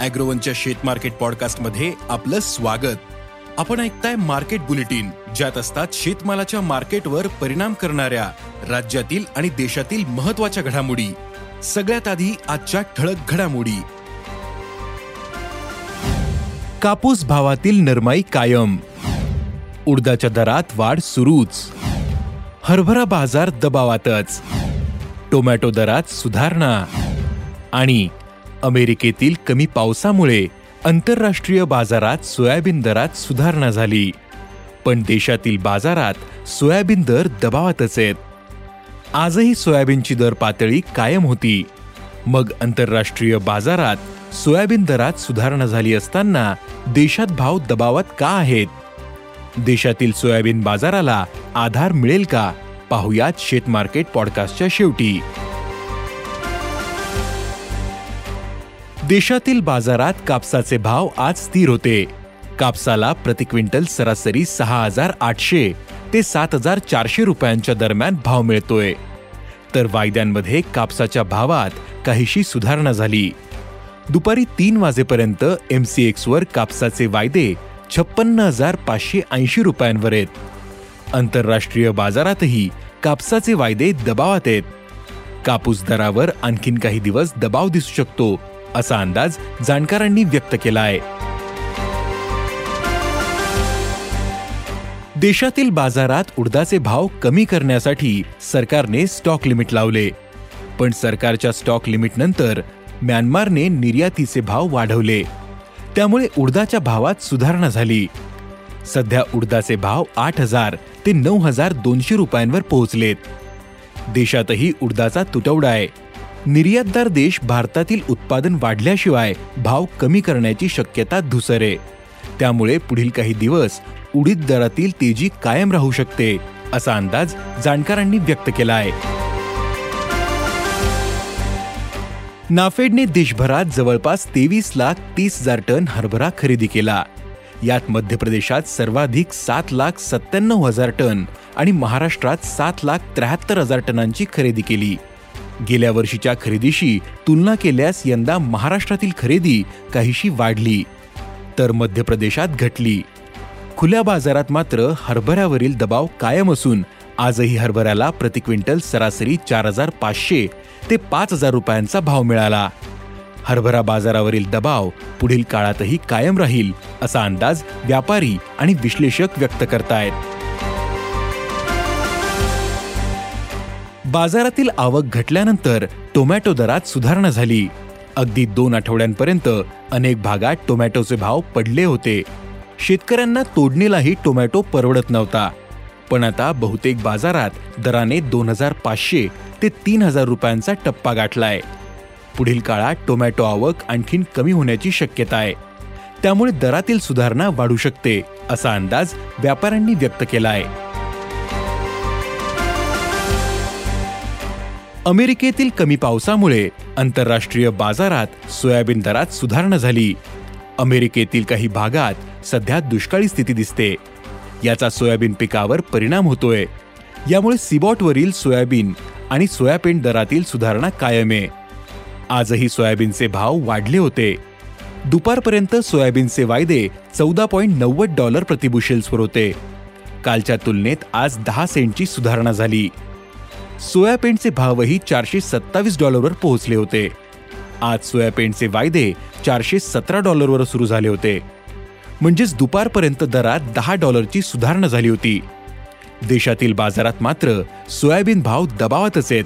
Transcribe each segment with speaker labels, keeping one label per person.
Speaker 1: अॅग्रोवनच्या शेत मार्केट पॉडकास्टमध्ये आपलं स्वागत. आपण ऐकताय मार्केट बुलेटिन ज्यात असतात शेतमालाच्या मार्केटवर परिणाम करणाऱ्या राज्यातील आणि देशातील महत्त्वाच्या घडामोडी. सगळ्यात आधी आजच्या ठळक घडामोडी. कापूस भावातील नरमाई कायम. उडदाच्या दरात वाढ सुरूच. हरभरा बाजार दबावातच. टोमॅटो दरात सुधारणा. आणि अमेरिकेतील कमी पावसामुळे आंतरराष्ट्रीय बाजारात सोयाबीन दरात सुधारणा झाली. पण देशातील बाजारात सोयाबीन दर दबावातच आहेत. आजही सोयाबीनची दर पातळी कायम होती. मग आंतरराष्ट्रीय बाजारात सोयाबीन दरात सुधारणा झाली असताना देशात भाव दबावात का आहेत? देशातील सोयाबीन बाजाराला आधार मिळेल का? पाहुयात शेत मार्केट पॉडकास्टच्या शेवटी. देशातील बाजारात कापसाचे भाव आज स्थिर होते. कापसाला प्रति क्विंटल सरासरी सहा हजार आठशे ते सात हजार चारशे रुपयांच्या दरम्यान भाव मिळतोय. तर वायद्यांमध्ये कापसाच्या भावात काहीशी सुधारणा झाली. दुपारी तीन वाजेपर्यंत एम सी एक्सवर कापसाचे वायदे छप्पन्न हजार पाचशे ऐंशी रुपयांवर आहेत. आंतरराष्ट्रीय बाजारातही कापसाचे वायदे दबावात आहेत. कापूस दरावर आणखीन काही दिवस दबाव दिसू शकतो. असा अंदाज जाणकारांनी व्यक्त केला आहे देशातील बाजारात उडदाचे भाव कमी करण्यासाठी सरकारने स्टॉक लिमिट लावले. पण सरकारच्या स्टॉक लिमिटनंतर म्यानमारने निर्यातीचे भाव वाढवले. त्यामुळे उडदाच्या भावात सुधारणा झाली. सध्या उडदाचे भाव आठ हजार ते नऊ हजार दोनशे रुपयांवर पोहोचलेत. देशातही उडदाचा तुटवडा आहे. निर्यातदार देश भारतातील उत्पादन वाढल्याशिवाय भाव कमी करण्याची शक्यता धुसर. आहे त्यामुळे पुढील काही दिवस उडीद दरातील तेजी कायम राहू शकते असा अंदाज जाणकारांनी व्यक्त केला आहे नाफेडने देशभरात जवळपास तेवीस लाख तीस हजार टन हरभरा खरेदी केला. यात मध्य प्रदेशात सर्वाधिक सात लाख सत्त्याण्णव हजार टन आणि महाराष्ट्रात सात लाख त्र्याहत्तर हजार टनांची खरेदी केली. गेल्या वर्षीच्या खरेदीशी तुलना केल्यास यंदा महाराष्ट्रातील खरेदी काहीशी वाढली तर मध्य प्रदेशात घटली. खुल्या बाजारात मात्र हरभऱ्यावरील दबाव कायम असून आजही हरभऱ्याला प्रति क्विंटल सरासरी चार हजार पाचशे ते पाच हजार रुपयांचा भाव मिळाला. हरभरा बाजारावरील दबाव पुढील काळातही कायम राहील असा अंदाज व्यापारी आणि विश्लेषक व्यक्त करतायत. बाजारातील आवक घटल्यानंतर टोमॅटो दरात सुधारणा झाली. अगदी दोन आठवड्यांपर्यंत अनेक भागात टोमॅटोचे भाव पडले होते. शेतकऱ्यांना तोडणीलाही टोमॅटो परवडत नव्हता. पण आता बहुतेक बाजारात दराने दोन हजार पाचशे ते तीन हजार रुपयांचा टप्पा गाठलाय. पुढील काळात टोमॅटो आवक आणखीन कमी होण्याची शक्यता आहे. त्यामुळे दरातील सुधारणा वाढू शकते असा अंदाज व्यापाऱ्यांनी व्यक्त केला आहे अमेरिकेतील कमी पावसामुळे आंतरराष्ट्रीय बाजारात सोयाबीन दरात सुधारणा झाली. अमेरिकेतील काही भागात सध्या दुष्काळी स्थिती दिसते. याचा सोयाबीन पिकावर परिणाम होतोय. यामुळे सिबॉटवरील सोयाबीन आणि सोयाबीन दरातील सुधारणा कायम आहे आजही सोयाबीनचे भाव वाढले होते. दुपारपर्यंत सोयाबीनचे वायदे चौदा पॉईंट नव्वद डॉलर प्रतिबुशेल्सवर होते. कालच्या तुलनेत आज दहा सेंटची सुधारणा झाली. सोयाबीनचे भावही चारशे सत्तावीस डॉलरवर पोहोचले होते. आज सोयाबीनचे वायदे चारशे सतरा डॉलरवर सुरू झाले होते. म्हणजेच दुपारपर्यंत दरात दहा डॉलरची सुधारणा झाली होती. देशातील बाजारात मात्र सोयाबीन भाव दबावातच आहेत.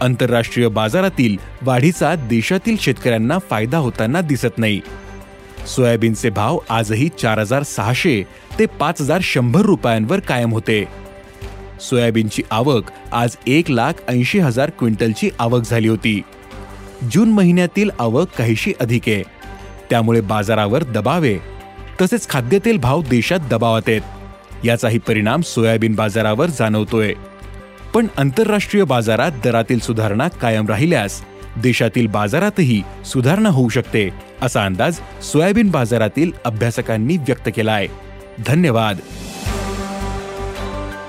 Speaker 1: आंतरराष्ट्रीय बाजारातील वाढीचा देशातील शेतकऱ्यांना फायदा होताना दिसत नाही. सोयाबीनचे भाव आजही चार हजार सहाशे ते पाच हजार शंभर रुपयांवर कायम होते. सोयाबीनची आवक आज एक लाख ऐंशी हजार क्विंटलची आवक झाली होती. जून महिन्यातील आवक काहीशी अधिक आहे. त्यामुळे बाजारावर दबाव आहे. तसेच खाद्यतेल भाव देशात दबावात आहेत. याचाही परिणाम सोयाबीन बाजारावर जाणवतोय. पण आंतरराष्ट्रीय बाजारात दरातील सुधारणा कायम राहिल्यास देशातील बाजारातही सुधारणा होऊ शकते असा अंदाज सोयाबीन बाजारातील अभ्यासकांनी व्यक्त केलाय. धन्यवाद.